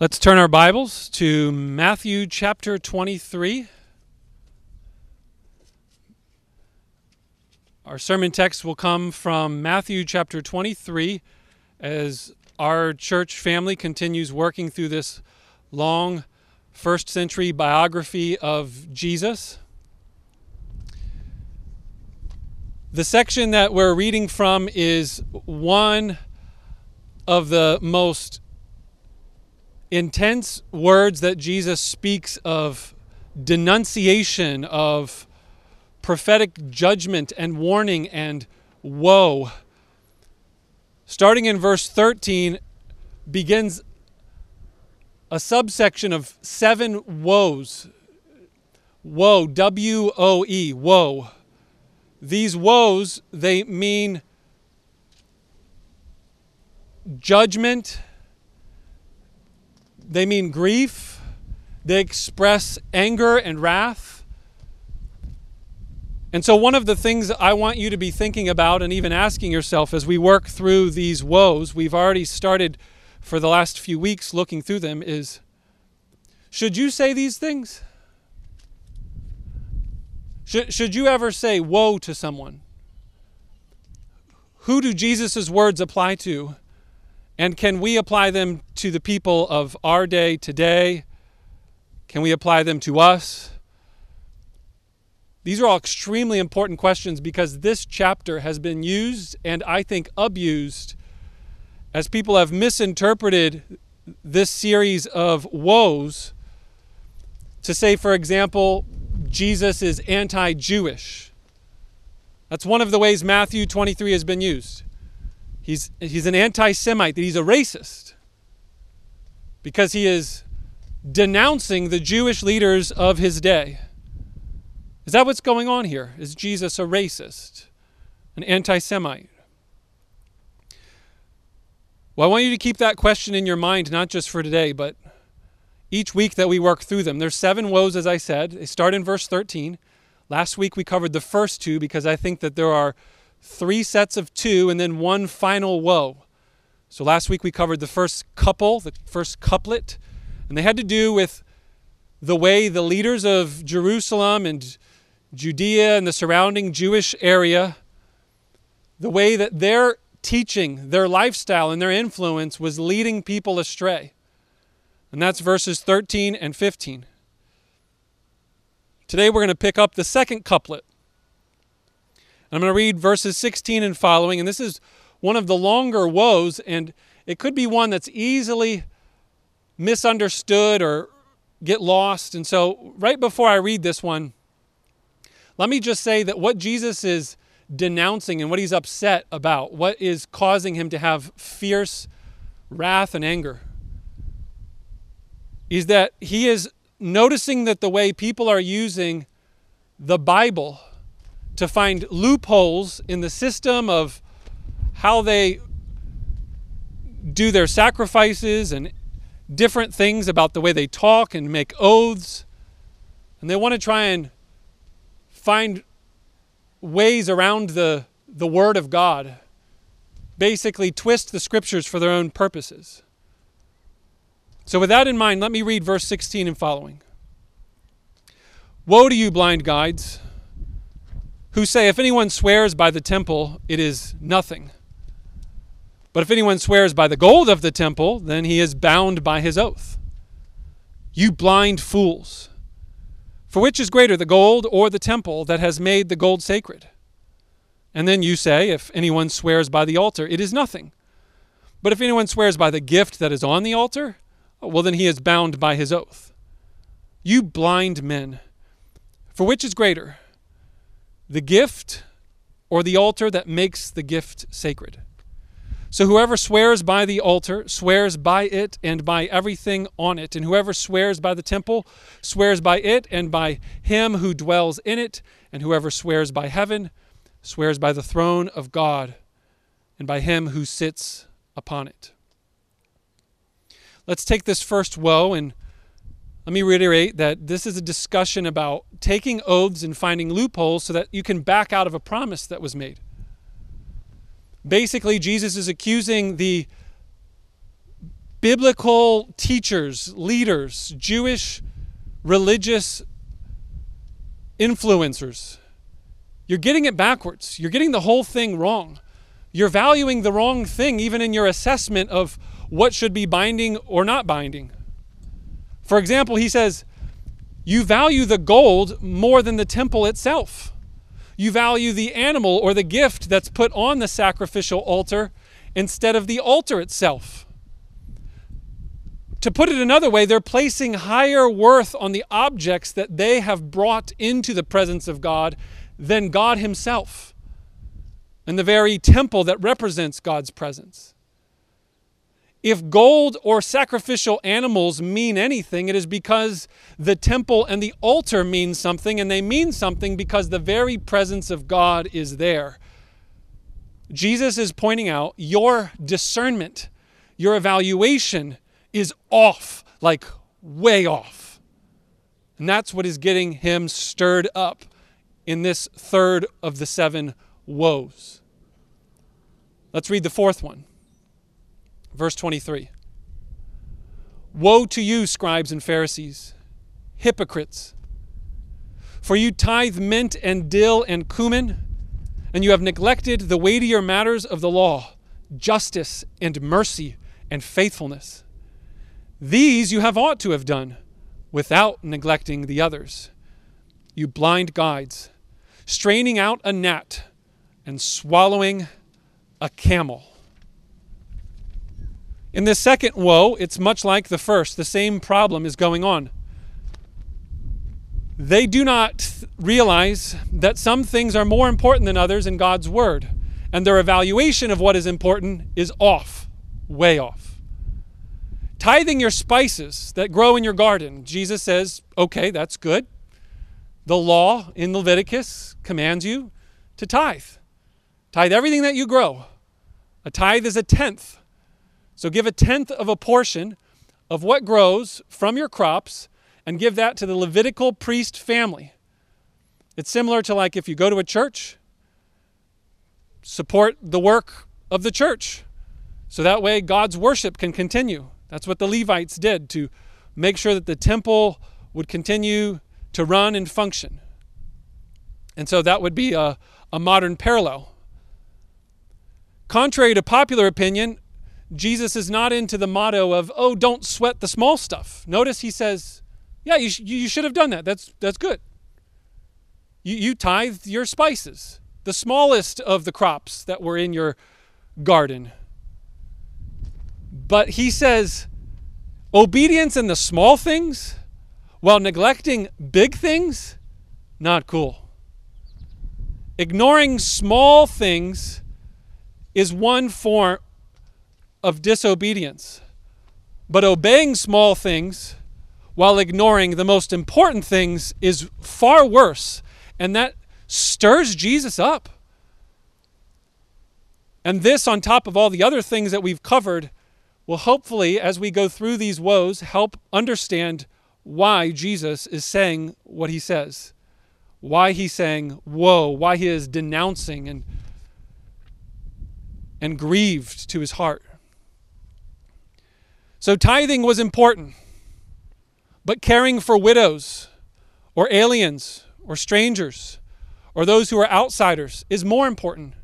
Let's turn our Bibles to Matthew chapter 23. Our sermon text will come from Matthew chapter 23 as our church family continues working through this long first century biography of Jesus. The section that we're reading from is one of the most intense words that Jesus speaks of denunciation, of prophetic judgment and warning and woe. Starting in verse 13, begins a subsection of seven woes. Woe, W O E, woe. These woes, they mean judgment they mean grief, they express anger and wrath. And so, one of the things I want you to be thinking about and even asking yourself as we work through these woes, we've already started for the last few weeks looking through them, is should you say these things? Should, should you ever say woe to someone? Who do Jesus' words apply to? And can we apply them to the people of our day today? Can we apply them to us? These are all extremely important questions because this chapter has been used and I think abused as people have misinterpreted this series of woes to say, for example, Jesus is anti Jewish. That's one of the ways Matthew 23 has been used. He's, he's an anti Semite, that he's a racist because he is denouncing the Jewish leaders of his day. Is that what's going on here? Is Jesus a racist, an anti Semite? Well, I want you to keep that question in your mind, not just for today, but each week that we work through them. There's seven woes, as I said. They start in verse 13. Last week we covered the first two because I think that there are three sets of two, and then one final woe. So last week we covered the first couple, the first couplet, and they had to do with the way the leaders of Jerusalem and Judea and the surrounding Jewish area, the way that their teaching, their lifestyle, and their influence was leading people astray. And that's verses 13 and 15. Today we're going to pick up the second couplet. I'm going to read verses 16 and following, and this is one of the longer woes, and it could be one that's easily misunderstood or get lost. And so, right before I read this one, let me just say that what Jesus is denouncing and what he's upset about, what is causing him to have fierce wrath and anger, is that he is noticing that the way people are using the Bible to find loopholes in the system of how they do their sacrifices and different things about the way they talk and make oaths. And they want to try and find ways around the, the Word of God, basically, twist the scriptures for their own purposes. So, with that in mind, let me read verse 16 and following. Woe to you, blind guides! Who say, If anyone swears by the temple, it is nothing. But if anyone swears by the gold of the temple, then he is bound by his oath. You blind fools! For which is greater, the gold or the temple that has made the gold sacred? And then you say, If anyone swears by the altar, it is nothing. But if anyone swears by the gift that is on the altar, well, then he is bound by his oath. You blind men! For which is greater? The gift or the altar that makes the gift sacred. So whoever swears by the altar swears by it and by everything on it. And whoever swears by the temple swears by it and by him who dwells in it. And whoever swears by heaven swears by the throne of God and by him who sits upon it. Let's take this first woe and let me reiterate that this is a discussion about taking oaths and finding loopholes so that you can back out of a promise that was made. Basically, Jesus is accusing the biblical teachers, leaders, Jewish religious influencers. You're getting it backwards. You're getting the whole thing wrong. You're valuing the wrong thing, even in your assessment of what should be binding or not binding. For example, he says, You value the gold more than the temple itself. You value the animal or the gift that's put on the sacrificial altar instead of the altar itself. To put it another way, they're placing higher worth on the objects that they have brought into the presence of God than God Himself and the very temple that represents God's presence. If gold or sacrificial animals mean anything, it is because the temple and the altar mean something, and they mean something because the very presence of God is there. Jesus is pointing out your discernment, your evaluation is off, like way off. And that's what is getting him stirred up in this third of the seven woes. Let's read the fourth one. Verse 23 Woe to you, scribes and Pharisees, hypocrites! For you tithe mint and dill and cumin, and you have neglected the weightier matters of the law, justice and mercy and faithfulness. These you have ought to have done without neglecting the others. You blind guides, straining out a gnat and swallowing a camel. In this second woe, it's much like the first. The same problem is going on. They do not realize that some things are more important than others in God's Word, and their evaluation of what is important is off, way off. Tithing your spices that grow in your garden, Jesus says, okay, that's good. The law in Leviticus commands you to tithe. Tithe everything that you grow. A tithe is a tenth so give a tenth of a portion of what grows from your crops and give that to the Levitical priest family. It's similar to like if you go to a church, support the work of the church. So that way God's worship can continue. That's what the Levites did to make sure that the temple would continue to run and function. And so that would be a, a modern parallel. Contrary to popular opinion, Jesus is not into the motto of, oh, don't sweat the small stuff. Notice he says, yeah, you, sh- you should have done that. That's, that's good. You, you tithed your spices, the smallest of the crops that were in your garden. But he says, obedience in the small things while neglecting big things, not cool. Ignoring small things is one form of disobedience. But obeying small things while ignoring the most important things is far worse. And that stirs Jesus up. And this, on top of all the other things that we've covered, will hopefully, as we go through these woes, help understand why Jesus is saying what he says. Why he's saying, woe, why he is denouncing and, and grieved to his heart. So tithing was important, but caring for widows or aliens or strangers or those who are outsiders is more important.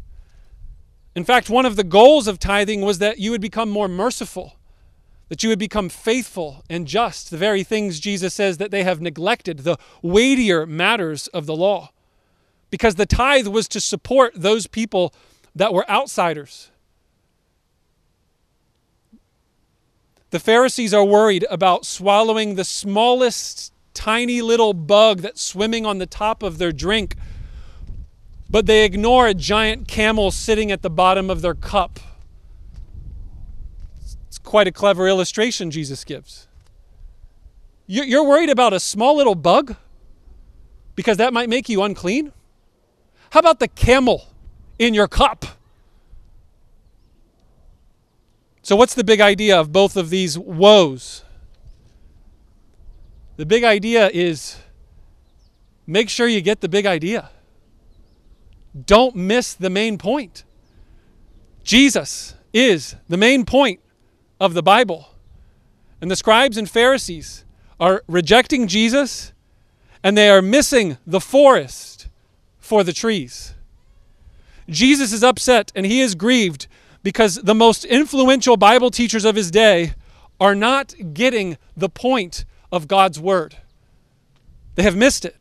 In fact, one of the goals of tithing was that you would become more merciful, that you would become faithful and just, the very things Jesus says that they have neglected, the weightier matters of the law. Because the tithe was to support those people that were outsiders, The Pharisees are worried about swallowing the smallest tiny little bug that's swimming on the top of their drink, but they ignore a giant camel sitting at the bottom of their cup. It's quite a clever illustration Jesus gives. You're worried about a small little bug because that might make you unclean? How about the camel in your cup? So, what's the big idea of both of these woes? The big idea is make sure you get the big idea. Don't miss the main point. Jesus is the main point of the Bible. And the scribes and Pharisees are rejecting Jesus and they are missing the forest for the trees. Jesus is upset and he is grieved because the most influential Bible teachers of his day are not getting the point of God's word. They have missed it.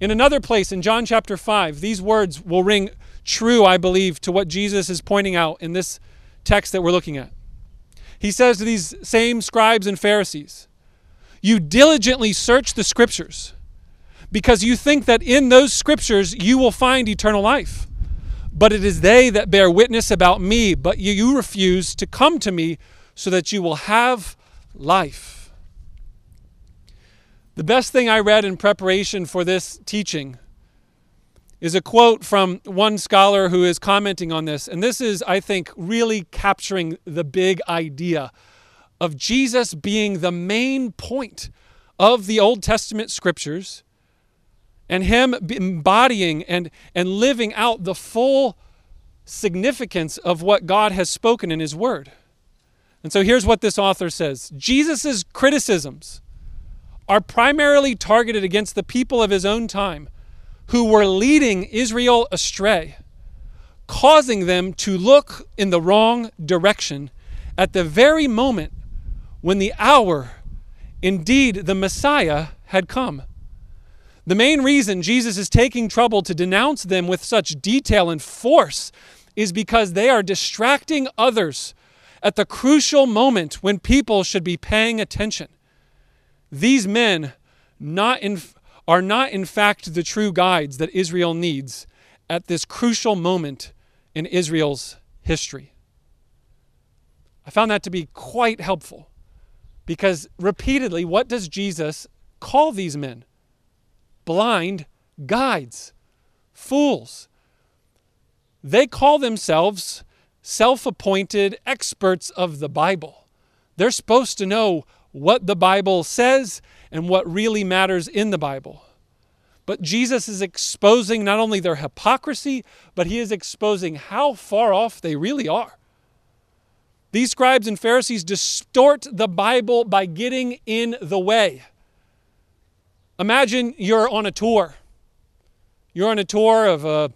In another place in John chapter 5, these words will ring true, I believe, to what Jesus is pointing out in this text that we're looking at. He says to these same scribes and Pharisees, You diligently search the scriptures because you think that in those scriptures you will find eternal life. But it is they that bear witness about me, but you refuse to come to me so that you will have life. The best thing I read in preparation for this teaching is a quote from one scholar who is commenting on this. And this is, I think, really capturing the big idea of Jesus being the main point of the Old Testament scriptures and Him embodying and, and living out the full significance of what God has spoken in His Word. And so here's what this author says Jesus' criticisms are primarily targeted against the people of his own time who were leading Israel astray, causing them to look in the wrong direction at the very moment when the hour, indeed the Messiah, had come. The main reason Jesus is taking trouble to denounce them with such detail and force is because they are distracting others at the crucial moment when people should be paying attention. These men not in, are not, in fact, the true guides that Israel needs at this crucial moment in Israel's history. I found that to be quite helpful because repeatedly, what does Jesus call these men? Blind guides, fools. They call themselves self appointed experts of the Bible. They're supposed to know what the Bible says and what really matters in the Bible. But Jesus is exposing not only their hypocrisy, but he is exposing how far off they really are. These scribes and Pharisees distort the Bible by getting in the way. Imagine you're on a tour. You're on a tour of a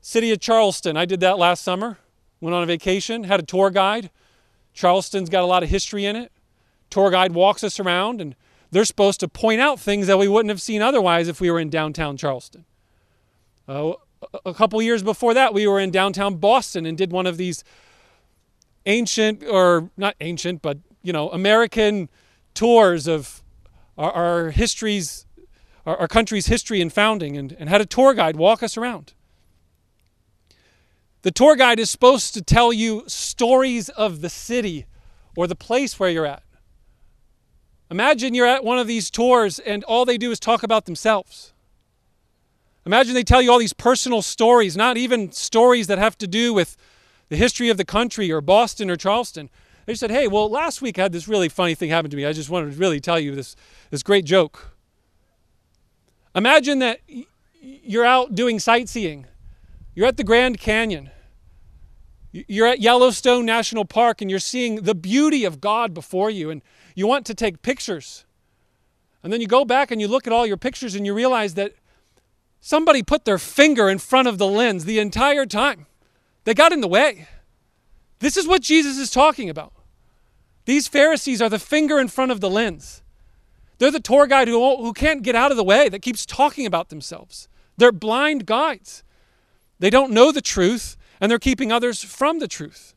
city of Charleston. I did that last summer. Went on a vacation, had a tour guide. Charleston's got a lot of history in it tour guide walks us around and they're supposed to point out things that we wouldn't have seen otherwise if we were in downtown Charleston. Uh, a couple years before that, we were in downtown Boston and did one of these ancient, or not ancient, but you know, American tours of our, our histories, our, our, country's history and founding, and, and had a tour guide walk us around. The tour guide is supposed to tell you stories of the city or the place where you're at. Imagine you're at one of these tours and all they do is talk about themselves. Imagine they tell you all these personal stories, not even stories that have to do with the history of the country or Boston or Charleston. They said, hey, well, last week I had this really funny thing happen to me. I just wanted to really tell you this, this great joke. Imagine that you're out doing sightseeing. You're at the Grand Canyon. You're at Yellowstone National Park and you're seeing the beauty of God before you. And you want to take pictures. And then you go back and you look at all your pictures and you realize that somebody put their finger in front of the lens the entire time. They got in the way. This is what Jesus is talking about. These Pharisees are the finger in front of the lens. They're the tour guide who, who can't get out of the way, that keeps talking about themselves. They're blind guides. They don't know the truth, and they're keeping others from the truth.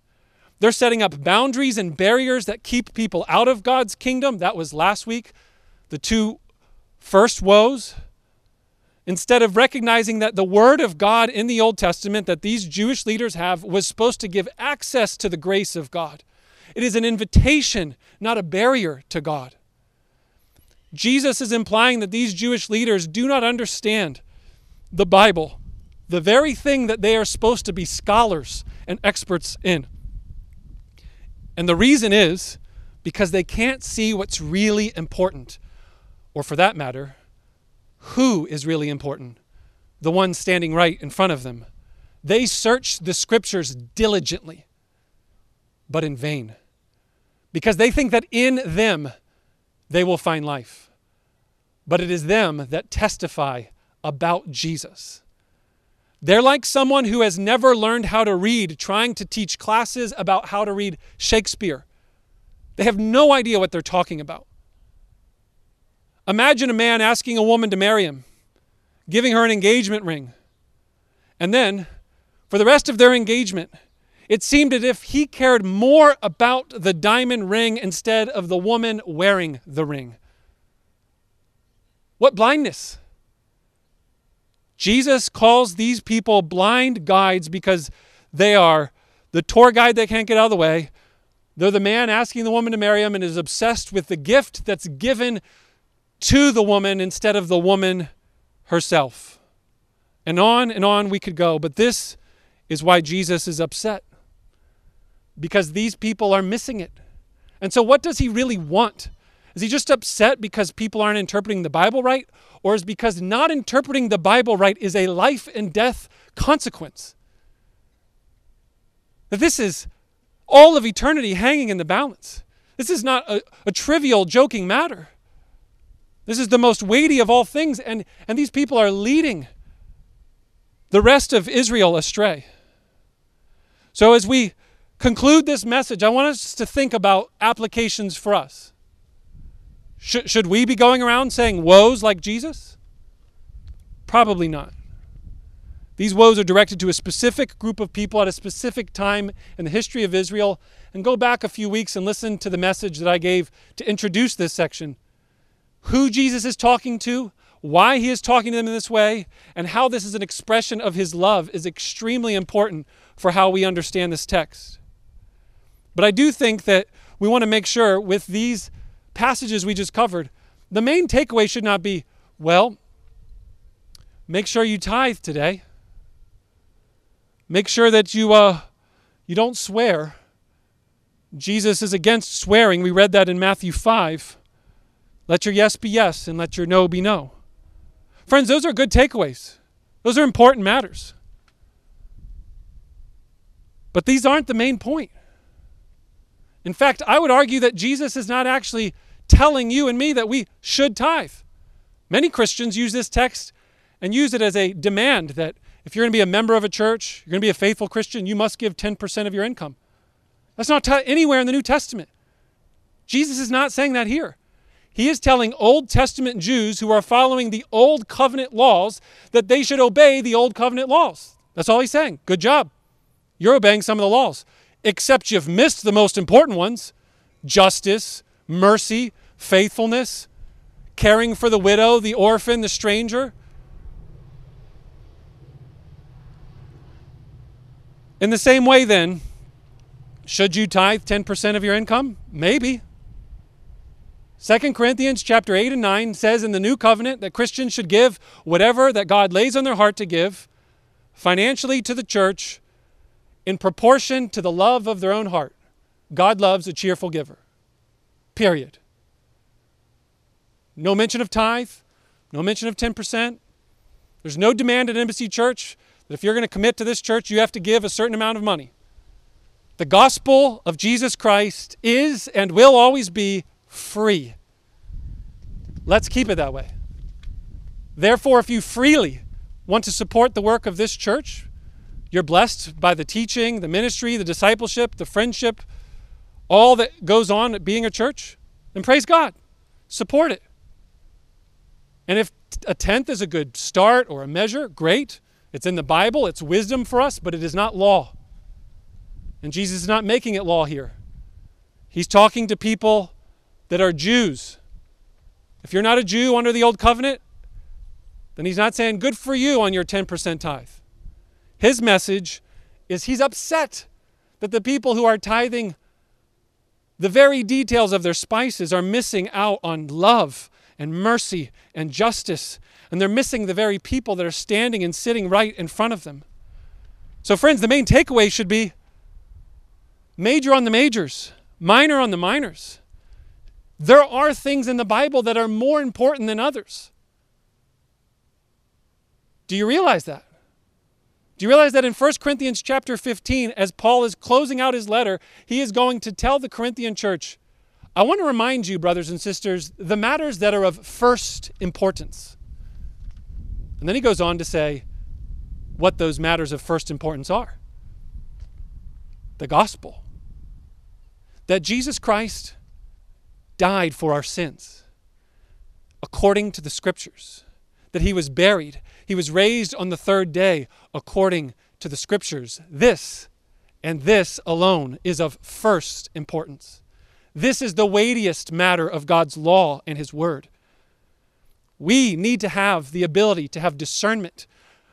They're setting up boundaries and barriers that keep people out of God's kingdom. That was last week, the two first woes. Instead of recognizing that the word of God in the Old Testament that these Jewish leaders have was supposed to give access to the grace of God, it is an invitation, not a barrier to God. Jesus is implying that these Jewish leaders do not understand the Bible, the very thing that they are supposed to be scholars and experts in. And the reason is because they can't see what's really important, or for that matter, who is really important, the one standing right in front of them. They search the scriptures diligently, but in vain, because they think that in them they will find life. But it is them that testify about Jesus. They're like someone who has never learned how to read, trying to teach classes about how to read Shakespeare. They have no idea what they're talking about. Imagine a man asking a woman to marry him, giving her an engagement ring, and then, for the rest of their engagement, it seemed as if he cared more about the diamond ring instead of the woman wearing the ring. What blindness! Jesus calls these people blind guides because they are the tour guide that can't get out of the way. They're the man asking the woman to marry him and is obsessed with the gift that's given to the woman instead of the woman herself. And on and on we could go. But this is why Jesus is upset because these people are missing it. And so, what does he really want? Is he just upset because people aren't interpreting the Bible right? Or is because not interpreting the Bible right is a life and death consequence? That this is all of eternity hanging in the balance. This is not a, a trivial, joking matter. This is the most weighty of all things, and, and these people are leading the rest of Israel astray. So, as we conclude this message, I want us to think about applications for us. Should, should we be going around saying woes like Jesus? Probably not. These woes are directed to a specific group of people at a specific time in the history of Israel. And go back a few weeks and listen to the message that I gave to introduce this section. Who Jesus is talking to, why he is talking to them in this way, and how this is an expression of his love is extremely important for how we understand this text. But I do think that we want to make sure with these passages we just covered, the main takeaway should not be, well, make sure you tithe today. Make sure that you uh, you don't swear. Jesus is against swearing. We read that in Matthew 5. Let your yes be yes and let your no be no. Friends, those are good takeaways. Those are important matters. But these aren't the main point. In fact, I would argue that Jesus is not actually telling you and me that we should tithe. Many Christians use this text and use it as a demand that if you're going to be a member of a church, you're going to be a faithful Christian, you must give 10% of your income. That's not t- anywhere in the New Testament. Jesus is not saying that here. He is telling Old Testament Jews who are following the Old Covenant laws that they should obey the Old Covenant laws. That's all he's saying. Good job. You're obeying some of the laws, except you've missed the most important ones justice, mercy, faithfulness, caring for the widow, the orphan, the stranger. In the same way, then, should you tithe 10% of your income? Maybe. 2 Corinthians chapter 8 and 9 says in the new covenant that Christians should give whatever that God lays on their heart to give financially to the church in proportion to the love of their own heart. God loves a cheerful giver. Period. No mention of tithe, no mention of 10%. There's no demand at Embassy Church that if you're going to commit to this church, you have to give a certain amount of money. The gospel of Jesus Christ is and will always be free. Let's keep it that way. Therefore, if you freely want to support the work of this church, you're blessed by the teaching, the ministry, the discipleship, the friendship, all that goes on at being a church, then praise God. Support it. And if a tenth is a good start or a measure, great. It's in the Bible, it's wisdom for us, but it is not law. And Jesus is not making it law here. He's talking to people that are Jews. If you're not a Jew under the old covenant, then he's not saying good for you on your 10% tithe. His message is he's upset that the people who are tithing the very details of their spices are missing out on love and mercy and justice. And they're missing the very people that are standing and sitting right in front of them. So, friends, the main takeaway should be major on the majors, minor on the minors. There are things in the Bible that are more important than others. Do you realize that? Do you realize that in 1 Corinthians chapter 15, as Paul is closing out his letter, he is going to tell the Corinthian church, I want to remind you, brothers and sisters, the matters that are of first importance. And then he goes on to say what those matters of first importance are the gospel. That Jesus Christ died for our sins according to the scriptures, that he was buried, he was raised on the third day according to the scriptures. This and this alone is of first importance. This is the weightiest matter of God's law and his word. We need to have the ability to have discernment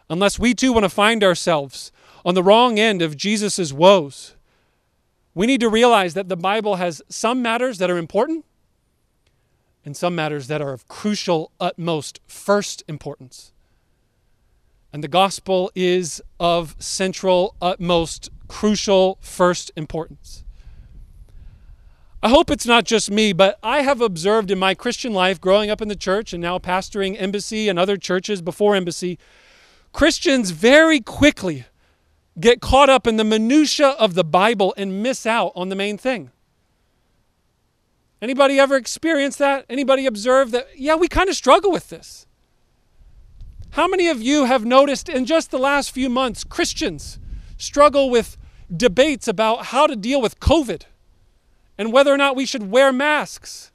unless we too want to find ourselves on the wrong end of Jesus' woes. We need to realize that the Bible has some matters that are important and some matters that are of crucial, utmost, first importance. And the gospel is of central, utmost, crucial, first importance. I hope it's not just me, but I have observed in my Christian life, growing up in the church and now pastoring Embassy and other churches before Embassy, Christians very quickly get caught up in the minutia of the Bible and miss out on the main thing. Anybody ever experienced that? Anybody observe that? Yeah, we kind of struggle with this. How many of you have noticed in just the last few months Christians struggle with debates about how to deal with COVID and whether or not we should wear masks?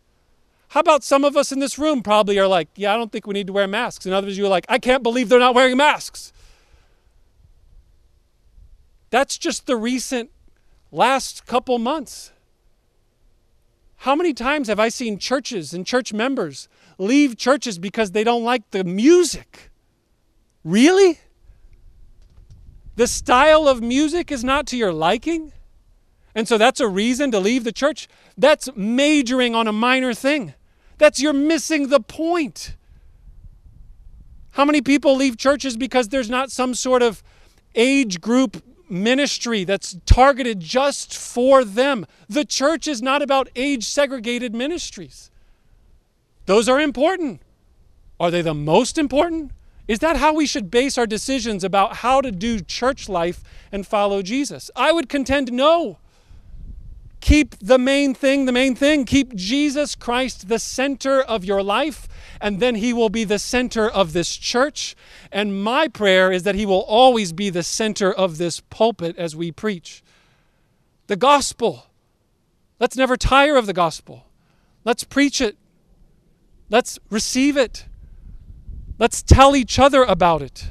How about some of us in this room probably are like, yeah, I don't think we need to wear masks. And others you are like, I can't believe they're not wearing masks. That's just the recent last couple months. How many times have I seen churches and church members leave churches because they don't like the music? Really? The style of music is not to your liking? And so that's a reason to leave the church? That's majoring on a minor thing. That's you're missing the point. How many people leave churches because there's not some sort of age group ministry that's targeted just for them. The church is not about age segregated ministries. Those are important. Are they the most important? Is that how we should base our decisions about how to do church life and follow Jesus? I would contend no. Keep the main thing the main thing. Keep Jesus Christ the center of your life, and then He will be the center of this church. And my prayer is that He will always be the center of this pulpit as we preach. The gospel. Let's never tire of the gospel. Let's preach it. Let's receive it. Let's tell each other about it.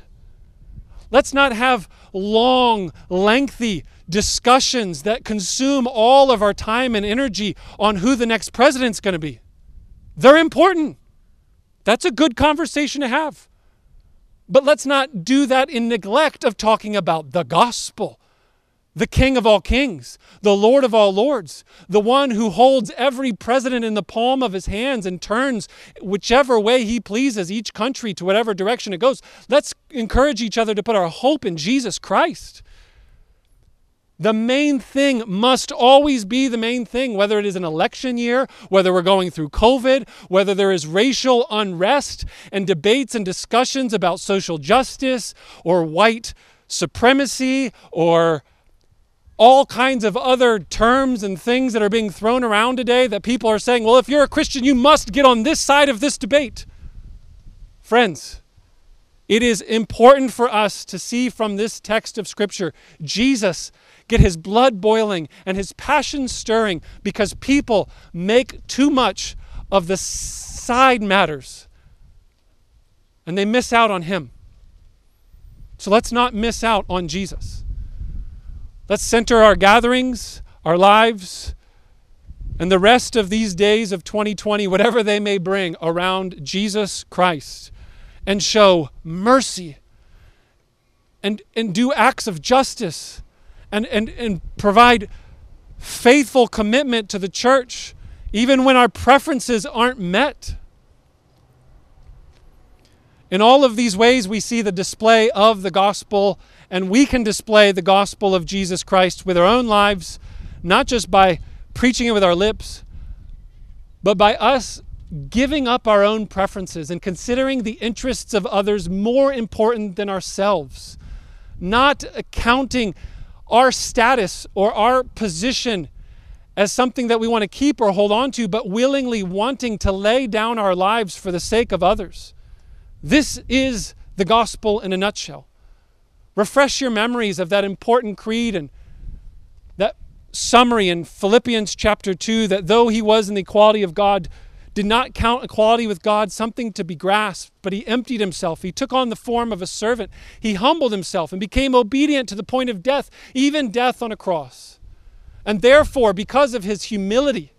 Let's not have long, lengthy discussions that consume all of our time and energy on who the next president's going to be. They're important. That's a good conversation to have. But let's not do that in neglect of talking about the gospel, the King of all kings, the Lord of all lords, the one who holds every president in the palm of his hands and turns whichever way he pleases each country to whatever direction it goes. Let's encourage each other to put our hope in Jesus Christ. The main thing must always be the main thing, whether it is an election year, whether we're going through COVID, whether there is racial unrest and debates and discussions about social justice or white supremacy or all kinds of other terms and things that are being thrown around today that people are saying, well, if you're a Christian, you must get on this side of this debate. Friends, it is important for us to see from this text of Scripture Jesus get his blood boiling and his passion stirring because people make too much of the side matters and they miss out on him. So let's not miss out on Jesus. Let's center our gatherings, our lives, and the rest of these days of 2020, whatever they may bring, around Jesus Christ and show mercy and, and do acts of justice and, and, and provide faithful commitment to the church, even when our preferences aren't met. In all of these ways, we see the display of the gospel, and we can display the gospel of Jesus Christ with our own lives, not just by preaching it with our lips, but by us giving up our own preferences and considering the interests of others more important than ourselves, not accounting our status or our position as something that we want to keep or hold on to, but willingly wanting to lay down our lives for the sake of others. This is the gospel in a nutshell. Refresh your memories of that important creed and that summary in Philippians chapter 2 that though he was in the equality of God, did not count equality with God something to be grasped, but he emptied himself. He took on the form of a servant. He humbled himself and became obedient to the point of death, even death on a cross. And therefore, because of his humility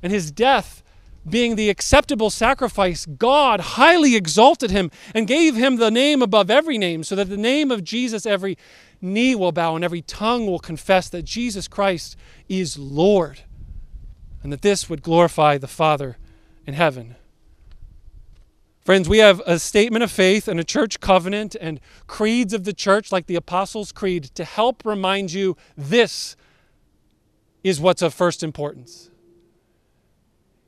and his death being the acceptable sacrifice, God highly exalted him and gave him the name above every name, so that the name of Jesus every knee will bow and every tongue will confess that Jesus Christ is Lord, and that this would glorify the Father in heaven. Friends, we have a statement of faith and a church covenant and creeds of the church, like the Apostles' Creed, to help remind you this is what's of first importance.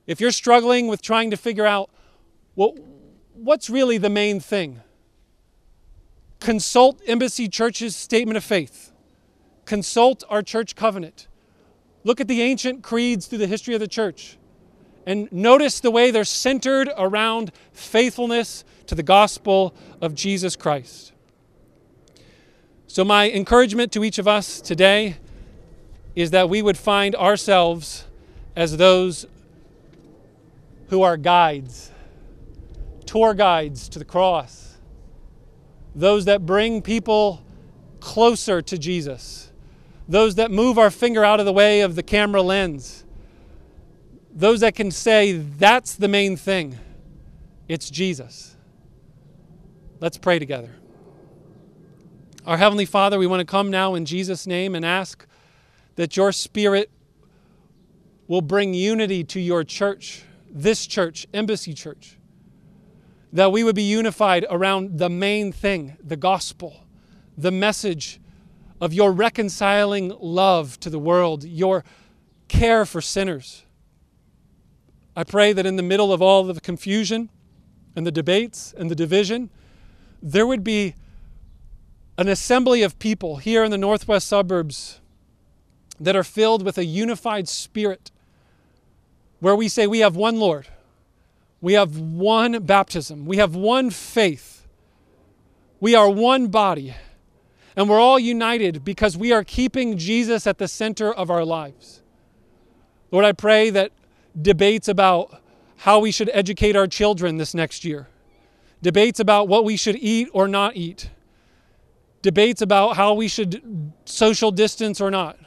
If you're struggling with trying to figure out well, what's really the main thing, consult Embassy Church's statement of faith, consult our church covenant, look at the ancient creeds through the history of the church. And notice the way they're centered around faithfulness to the gospel of Jesus Christ. So, my encouragement to each of us today is that we would find ourselves as those who are guides, tour guides to the cross, those that bring people closer to Jesus, those that move our finger out of the way of the camera lens those that can say that's the main thing it's Jesus. Let's pray together. Our Heavenly Father, we want to come now in Jesus' name and ask that your Spirit will bring unity to your church, this church, Embassy Church. That we would be unified around the main thing, the gospel, the message of your reconciling love to the world, your care for sinners. I pray that in the middle of all the confusion and the debates and the division, there would be an assembly of people here in the northwest suburbs that are filled with a unified spirit where we say we have one Lord, we have one baptism, we have one faith, we are one body, and we're all united because we are keeping Jesus at the center of our lives. Lord, I pray that debates about how we should educate our children this next year, debates about what we should eat or not eat, debates about how we should social distance or not.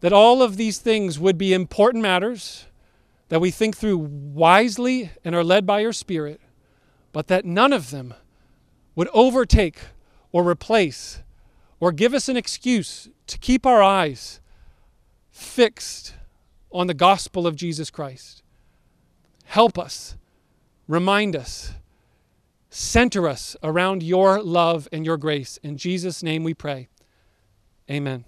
That all of these things would be important matters that we think through wisely and are led by your Spirit, but that none of them would overtake or replace or give us an excuse to keep our eyes fixed on the gospel of Jesus Christ. Help us, remind us, center us around your love and your grace. In Jesus' name we pray. Amen.